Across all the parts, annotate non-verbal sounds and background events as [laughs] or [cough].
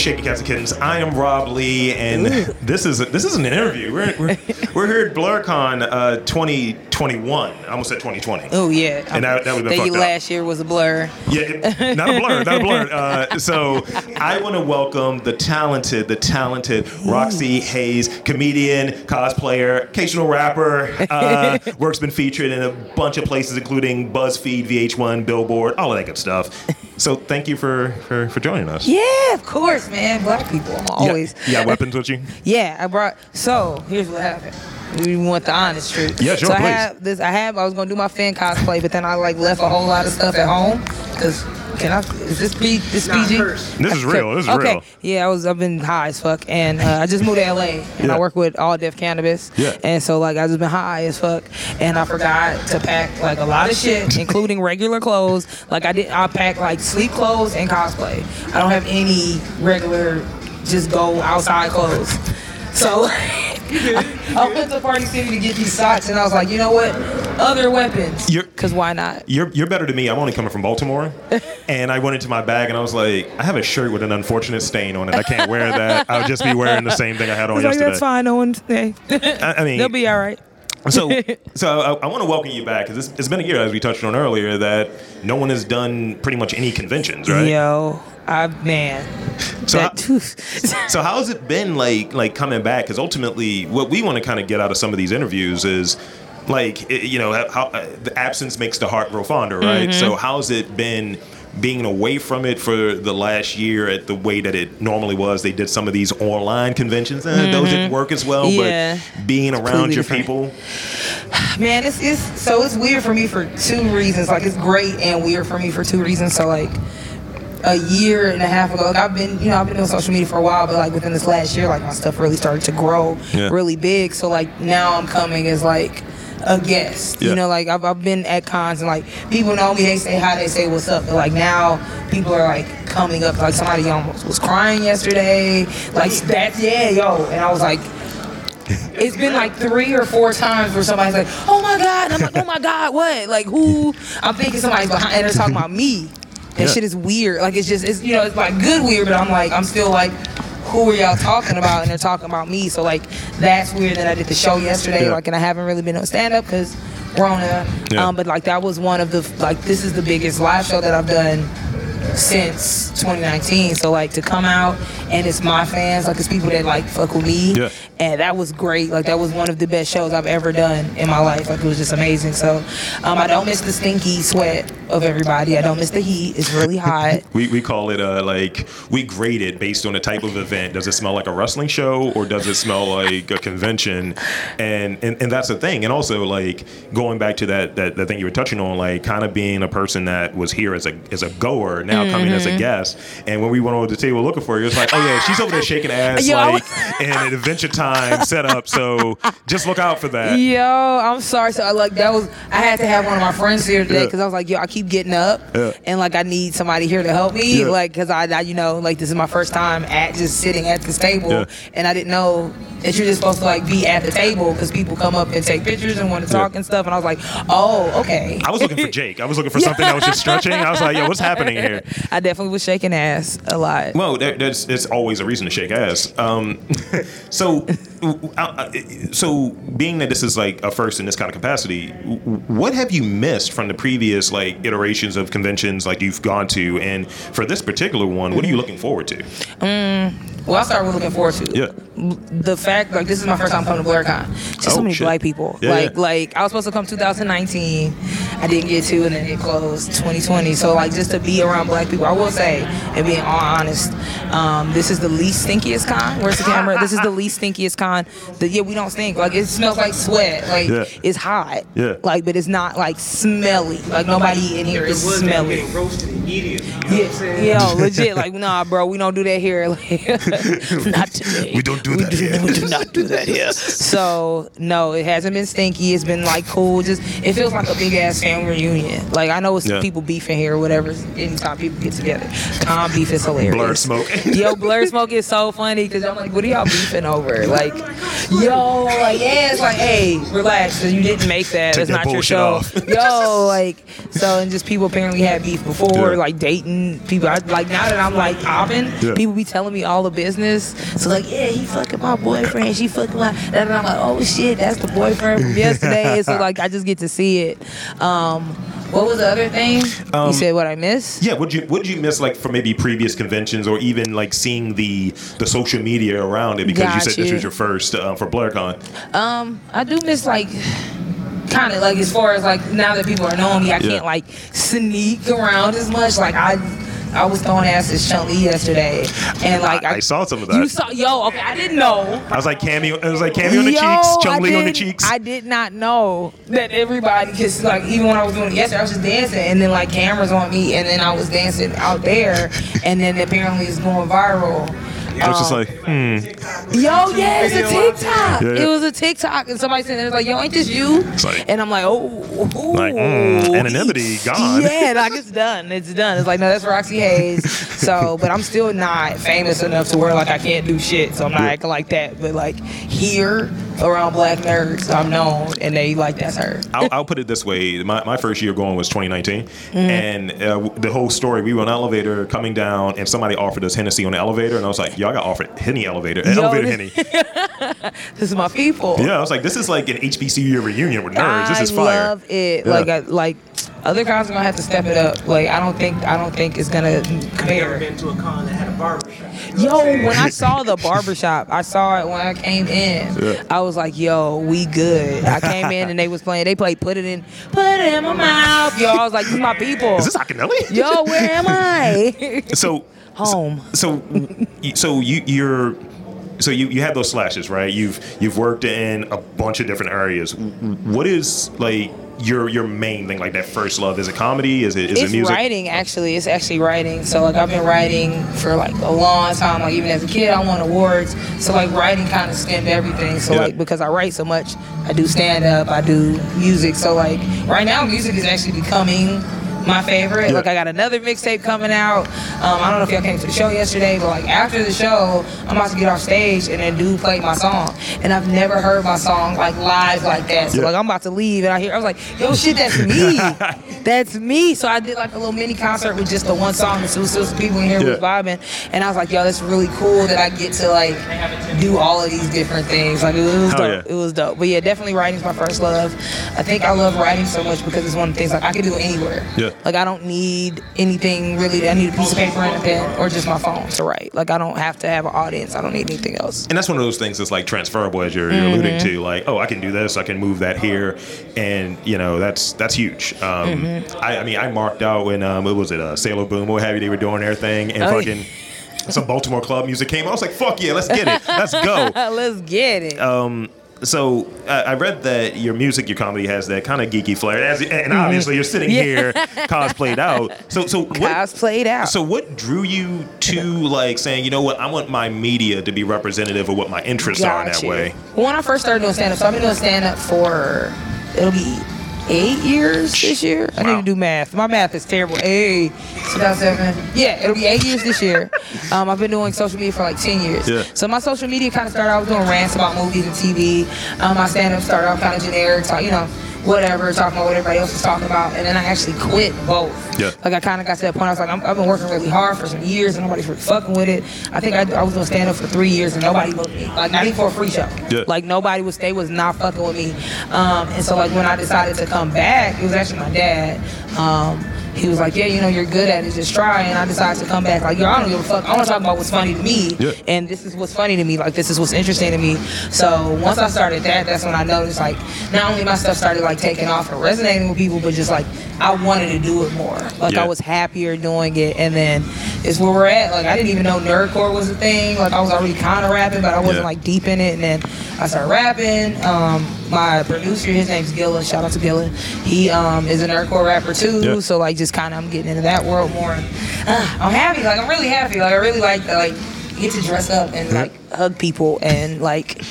with Shaky Cats and Kittens. I am Rob Lee, and this is this is an interview. We're, we're, we're here at BlurCon uh, 2021. I almost said 2020. Oh yeah, And that- that would've been That fucked up. last year was a blur. Yeah, it- not a blur, not a blur. Uh, so I want to welcome the talented, the talented Roxxy Haze, comedian, cosplayer, occasional rapper. Uh, [laughs] work's been featured in a bunch of places, including BuzzFeed, VH1, Billboard, all of that good stuff. So thank you for for, for joining us. Yeah, of course, man. Black people, I'm always. Yeah, got weapons with you? [laughs] Yeah, I brought. So here's what happened. We want the honest truth. Yeah, sure, So I please. Have this. I have. I was gonna do my fan cosplay, but then I like left a whole lot of stuff at home. Cause can I? Is this P? This PG? This is real. This is okay. real. Yeah, I was. I've been high as fuck, and uh, I just moved to LA, and Yeah. I work with All Deaf Cannabis. Yeah. And so like I just been high as fuck, and I forgot to pack like a lot of shit, [laughs] including regular clothes. Like I did. I packed like sleep clothes and cosplay. I don't have any regular, just go outside clothes. So. [laughs] [laughs] I went to Party City to get these socks, and I was like, you know what? Other weapons. Cause why not? You're, you're better than me. I'm only coming from Baltimore. [laughs] and I went into my bag and I was like, I have a shirt with an unfortunate stain on it. I can't wear that. I would just be wearing the same thing I had on like, yesterday. that's fine. No one. Hey, [laughs] I, I mean, they'll be all right. so, so I, I want to welcome you back because it's, it's been a year, as we touched on earlier, that no one has done pretty much any conventions, right? Yo, I man. So that, So how's it been like like coming back? Because ultimately, what we want to kind of get out of some of these interviews is like you know how uh, the absence makes the heart grow fonder, right? Mm-hmm. So how's it been? Being away from it for the last year at the way that it normally was, they did some of these online conventions. Eh, Those didn't work as well, Mm-hmm. Yeah. but being around your different. people, man, it's, it's so it's weird for me for two reasons. Like it's great and weird for me for two reasons. So like a year and a half ago, like I've been you know I've been doing social media for a while, but like within this last year, like my stuff really started to grow Yeah. really big. So like now I'm coming as like a guest. Yeah. You know, like I've, I've been at cons and like people know me. They say hi, they say what's up. But like now, people are like coming up. Like somebody almost was crying yesterday. Like that's yeah, yo. And I was like, it's been like three or four times where somebody's like, "Oh my god!" And I'm like, "Oh my god, what? Like who?" I'm thinking somebody's behind, and they're talking about me. That Yeah. shit is weird. Like it's just, it's you know, it's like good weird, but I'm like, I'm still like, who are y'all talking about? And they're talking about me. So like, that's weird. That I did the show yesterday, Yeah. like, and I haven't really been on stand up because Rona. Yeah. Um, but like that was one of the like, this is the biggest live show that I've done since 2019. So like to come out and it's my fans, like it's people that like fuck with me. Yeah. And that was great. Like that was one of the best shows I've ever done in my life. Like it was just amazing. So um, I don't miss the stinky sweat of everybody. I don't miss the heat. It's really hot. [laughs] we, we call it uh, like we grade it based on the type of event. Does it smell like a wrestling show or does it smell like a convention? And and, and that's the thing. And also like going back to that, that that thing you were touching on, like kind of being a person that was here as a as a goer, now coming as Mm-hmm. a guest. And when we went over to the table looking for you, it's like, oh yeah, she's over there shaking ass [laughs] Yo, like in an Adventure Time setup. So just look out for that. Yo, I'm sorry. So I like that was I had to have one of my friends here today Yeah. because I was like, yo, I keep getting up Yeah. and like I need somebody here to help me, Yeah. like because I, I, you know, like this is my first time at just sitting at this table, Yeah. and I didn't know that you're just supposed to like be at the table because people come up and take pictures and want to talk Yeah. and stuff, and I was like, oh, okay. I was looking for Jake. I was looking for something that was just stretching. I was like, yo, what's happening here? [laughs] I definitely was shaking ass a lot. Well, there, there's it's always a reason to shake ass. Um, [laughs] so, so being that this is like a first in this kind of capacity, what have you missed from the previous like iterations of conventions like you've gone to, and for this particular one, what are you looking forward to? Mm, well, I started looking forward to Yeah. the fact like this is my first time coming to BlurCon. Just Oh, so many shit. black people. Yeah, like yeah. like I was supposed to come 2019, I didn't get to, and then it closed 2020. So like just to be around black people, I will say, and being all honest, um, this is the least stinkiest con. Where's the camera? This is the least stinkiest con. The, yeah, we don't stink. Like it smells like sweat. Like Yeah. it's hot. Yeah. Like but it's not like smelly. Like nobody in here is smelly. Yeah, yo, [laughs] legit. Like, nah, bro, we don't do that here. [laughs] Like, [laughs] not today. We don't do that here. We do not do that here. So no, it hasn't been stinky. It's been like cool. Just it feels like a big ass family reunion. Like I know it's Yeah. people beefing here or whatever. Anytime people get together, calm beef is hilarious. Blur smoke. [laughs] Yo, blur smoke is so funny because I'm like, what are y'all beefing over? Like, yo, like yeah, it's like, hey, relax, you didn't make that. Take That's not your show. off. [laughs] yo, like, so and just people apparently had beef before, Yeah. like dating people. I, like now that I'm like popping, Yeah. people be telling me all the business. So like, yeah, he fucking my boyfriend, she fucking my. And I'm like, oh shit, that's the boyfriend from yesterday. [laughs] So like, I just get to see it. Um, what was the other thing? Um, you said what I missed. Yeah, would you would you miss like from maybe previous conventions or even like seeing the the social media around it because you Got said this was your first uh, for BlurCon? Um, I do miss like kind of like as far as like now that people are knowing me, I Yeah. can't like sneak around as much. Like I, I was throwing ass as Chun Li yesterday, and like I, I saw some of that. You saw, yo, okay, I didn't know. I was like cameo. It was like cameo on the Yo, cheeks, Li on the cheeks. I did not know that everybody, because like even when I was doing it yesterday, I was just dancing, and then like cameras on me, and then I was dancing out there, and then apparently it's going viral. I was just Um, like, hmm. Yo, yeah, it's a TikTok. Yeah, yeah. It was a TikTok, and somebody said, "It was like, yo, ain't this you?" like- and I'm like, "Oh. Like, mm, anonymity gone. Yeah, like it's done. It's done. It's like, no, that's Roxxy Haze. So, but I'm still not famous enough to where like I can't do shit. So I'm not acting like that. But like here around Black nerds, I'm known, and they like that's her. I'll, I'll put it this way: my, my first year going was 2019, Mm-hmm. and uh, the whole story. We were on an elevator coming down, and somebody offered us Hennessy on the elevator, and I was like, "Y'all got offered Henny elevator, Yo, elevator this- Henny." [laughs] This is my people. Yeah, I was like, "This is like an HBCU reunion with nerds. This is fire." I love it. Yeah. Like, I, like other cons are gonna have to step it up. Like, I don't think, I don't think it's gonna I've never compare. been to a con that had a barbershop. Yo, when I saw the barbershop, I saw it when I came in. Yeah. I was like, yo, we good. I came in and they was playing, they played Put It In, Put It In My Mouth. Yo, I was like, these my people. Is this Akinelli? Yo, where am I? so Home. So, so you you're. So you, you have those slashes, right? You've you've worked in a bunch of different areas. What is like your your main thing, like that first love? Is it comedy? Is it is it's it music? writing actually it's actually writing so like i've been writing for like a long time like even as a kid i won awards so like writing kind of stemmed everything so Yeah. like because i write so much i do stand up i do music so like right now music is actually becoming my favorite Yeah. like i got another mixtape coming out um, i don't know if y'all came to the show yesterday but like after the show i'm about to get off stage and then dude played my song and i've never heard my song like live like that so Yeah. like i'm about to leave and i hear i was like yo shit that's me [laughs] that's me. So I did like a little mini concert with just the one song, and so still some people in here was vibing, and I was like, yo, that's really cool that I get to like do all of these different things. Like it was Hell dope. yeah. It was dope. But yeah, definitely writing's my first love. I think I love writing so much because it's one of the things like I can do anywhere. Yeah. Like I don't need anything really. I need a piece of paper and a pen or just my phone to write. Like I don't have to have an audience. I don't need anything else. and that's one of those things that's like transferable as you're, you're Mm-hmm. alluding to like oh i can do this i can move that here and you know that's that's huge um, Mm-hmm. I, I mean i marked out when um what was it uh, sailor boom what have you they were doing their thing and Oh, fucking some baltimore club music came i was like fuck yeah let's get it let's go [laughs] Let's get it. um so uh, I read that your music, your comedy has that kind of geeky flair, As, and obviously you're sitting Yeah. here cosplayed out. So, so [laughs] what? Cosplayed out. So, what drew you to like saying, you know what, I want my media to be representative of what my interests are in that you. way? When I first started doing stand up, so I've been doing stand up for it'll be eight years this year. I need to do math. My math is terrible. Hey, 2007. Yeah, it'll be eight years this year. [laughs] Um, I've been doing social media for like 10 years. Yeah. So my social media kind of started, I was doing rants about movies and TV. Um, my stand up started off kind of generic, talk, you know, whatever, talking about what everybody else was talking about. And then I actually quit both. Yeah. Like I kind of got to that point, I was like, I'm, I've been working really hard for some years and nobody's really fucking with it. I think I, I was doing stand up for three years and nobody booked me. Like not even for a free show. Yeah. Like nobody was, they was not fucking with me. Um, and so like when I decided to come back, it was actually my dad. Um, he was like, yeah, you know, you're good at it, just try. And I decided to come back. Like, yo, I don't give a fuck. I want to talk about what's funny to me. Yeah. And this is what's funny to me. Like, this is what's interesting to me. So once I started that, that's when I noticed, like, not only my stuff started, like, taking off and resonating with people, but just, like, I wanted to do it more. Like, Yeah. I was happier doing it. And then it's where we're at. Like, I didn't even know nerdcore was a thing. Like, I was already kind of rapping, but I wasn't, Yeah. like, deep in it. And then I started rapping. Um, my producer, his name's Gilla. Shout out to Gilla. He um, is a nerdcore rapper, too. Yeah. So, like, just kind of I'm getting into that world more. And, uh, I'm happy. Like, I'm really happy. Like, I really like to, like, get to dress up and, like, hug people and, like,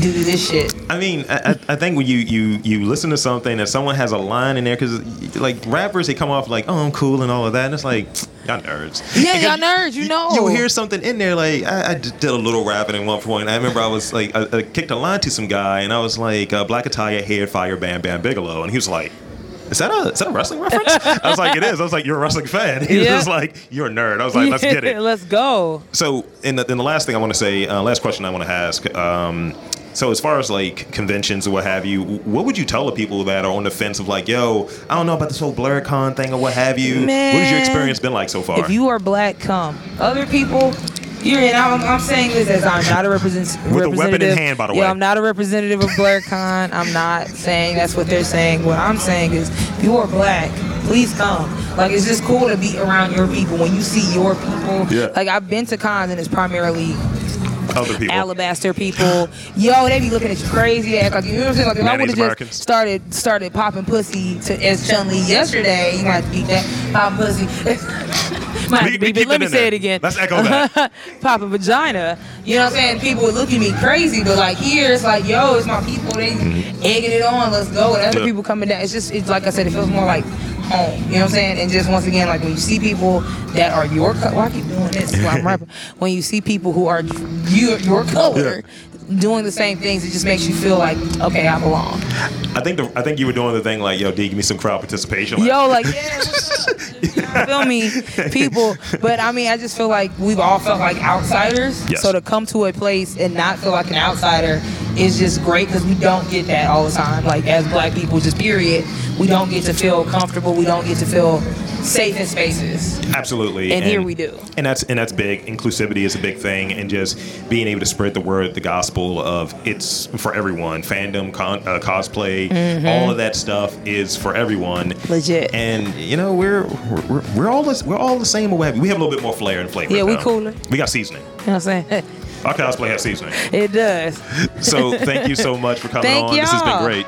do this shit. I mean, I, I- think when you, you you listen to something and someone has a line in there, because like rappers, they come off like, oh, I'm cool and all of that, and it's like, [sniffs] y'all nerds. Yeah, y'all nerds, you know. You hear something in there, like I, I did a little rapping in one point. I remember I was like, I, I kicked a line to some guy, and I was like, uh, Black Italia, Head Fire, Bam Bam Bigelow, and he was like. Is that a is that a wrestling reference? I was like, it is. I was like, you're a wrestling fan. [laughs] He was Yeah. just like, you're a nerd. I was like, let's get it. [laughs] Let's go. So, in the, in the last thing I want to say, uh, last question I want to ask. Um, so, as far as like conventions or what have you, what would you tell the people that are on the fence of like, yo, I don't know about this whole BlurCon thing or what have you? What has your experience been like so far? If you are black, come. Other people, you're in. I'm, I'm saying this as I'm not a represent, With a weapon in hand, by the way. yeah. I'm not a representative of BlurCon. I'm not saying that's what they're saying. What I'm saying is, if you are black, please come. Like it's just cool to be around your people when you see your people. Yeah. Like I've been to cons and it's primarily Other people. alabaster people. Yo, they be looking at you crazy. Act like you know what I'm saying. Like if I would have just started started popping pussy to as Chun Li yesterday, you might beat that pop pussy. [laughs] might have We- to we beep. Let me say there. it again. Let's echo that. [laughs] Pop a vagina. You know what I'm saying? People would look at me crazy, but like here, it's like, yo, it's my people. They egging it on. Let's go. And other Mm-hmm. Yeah. people coming down. It's just, it's like I said, it feels more like home. You know what I'm saying? And just once again, like when you see people that are your color, why I keep doing this while I'm rapping? [laughs] When you see people who are your, your color doing the same things, it just makes you feel like, okay, I belong. I think the, I think you were doing the thing like, yo, D, give me some crowd participation. Like, Yo, like, [laughs] yeah, feel me, people. But I mean, I just feel like we've all felt like outsiders. Yes. So to come to a place and not feel like an outsider is just great because we don't get that all the time. Like as black people, just period, we don't get to feel comfortable. We don't get to feel safe in spaces. Absolutely. And here we do. And that's and that's big. Inclusivity is a big thing, and just being able to spread the word, the gospel of it's for everyone. Fandom, con, uh, cosplay, all of that stuff is for everyone. Mm-hmm. Legit. And you know we're we're, we're all this, we're all the same. What have. We have a little bit more flair and flavor. Yeah, we cooler. We got seasoning. You know what I'm saying? Our cosplay has seasoning. [laughs] it does. So thank you so much for coming on. This has been great.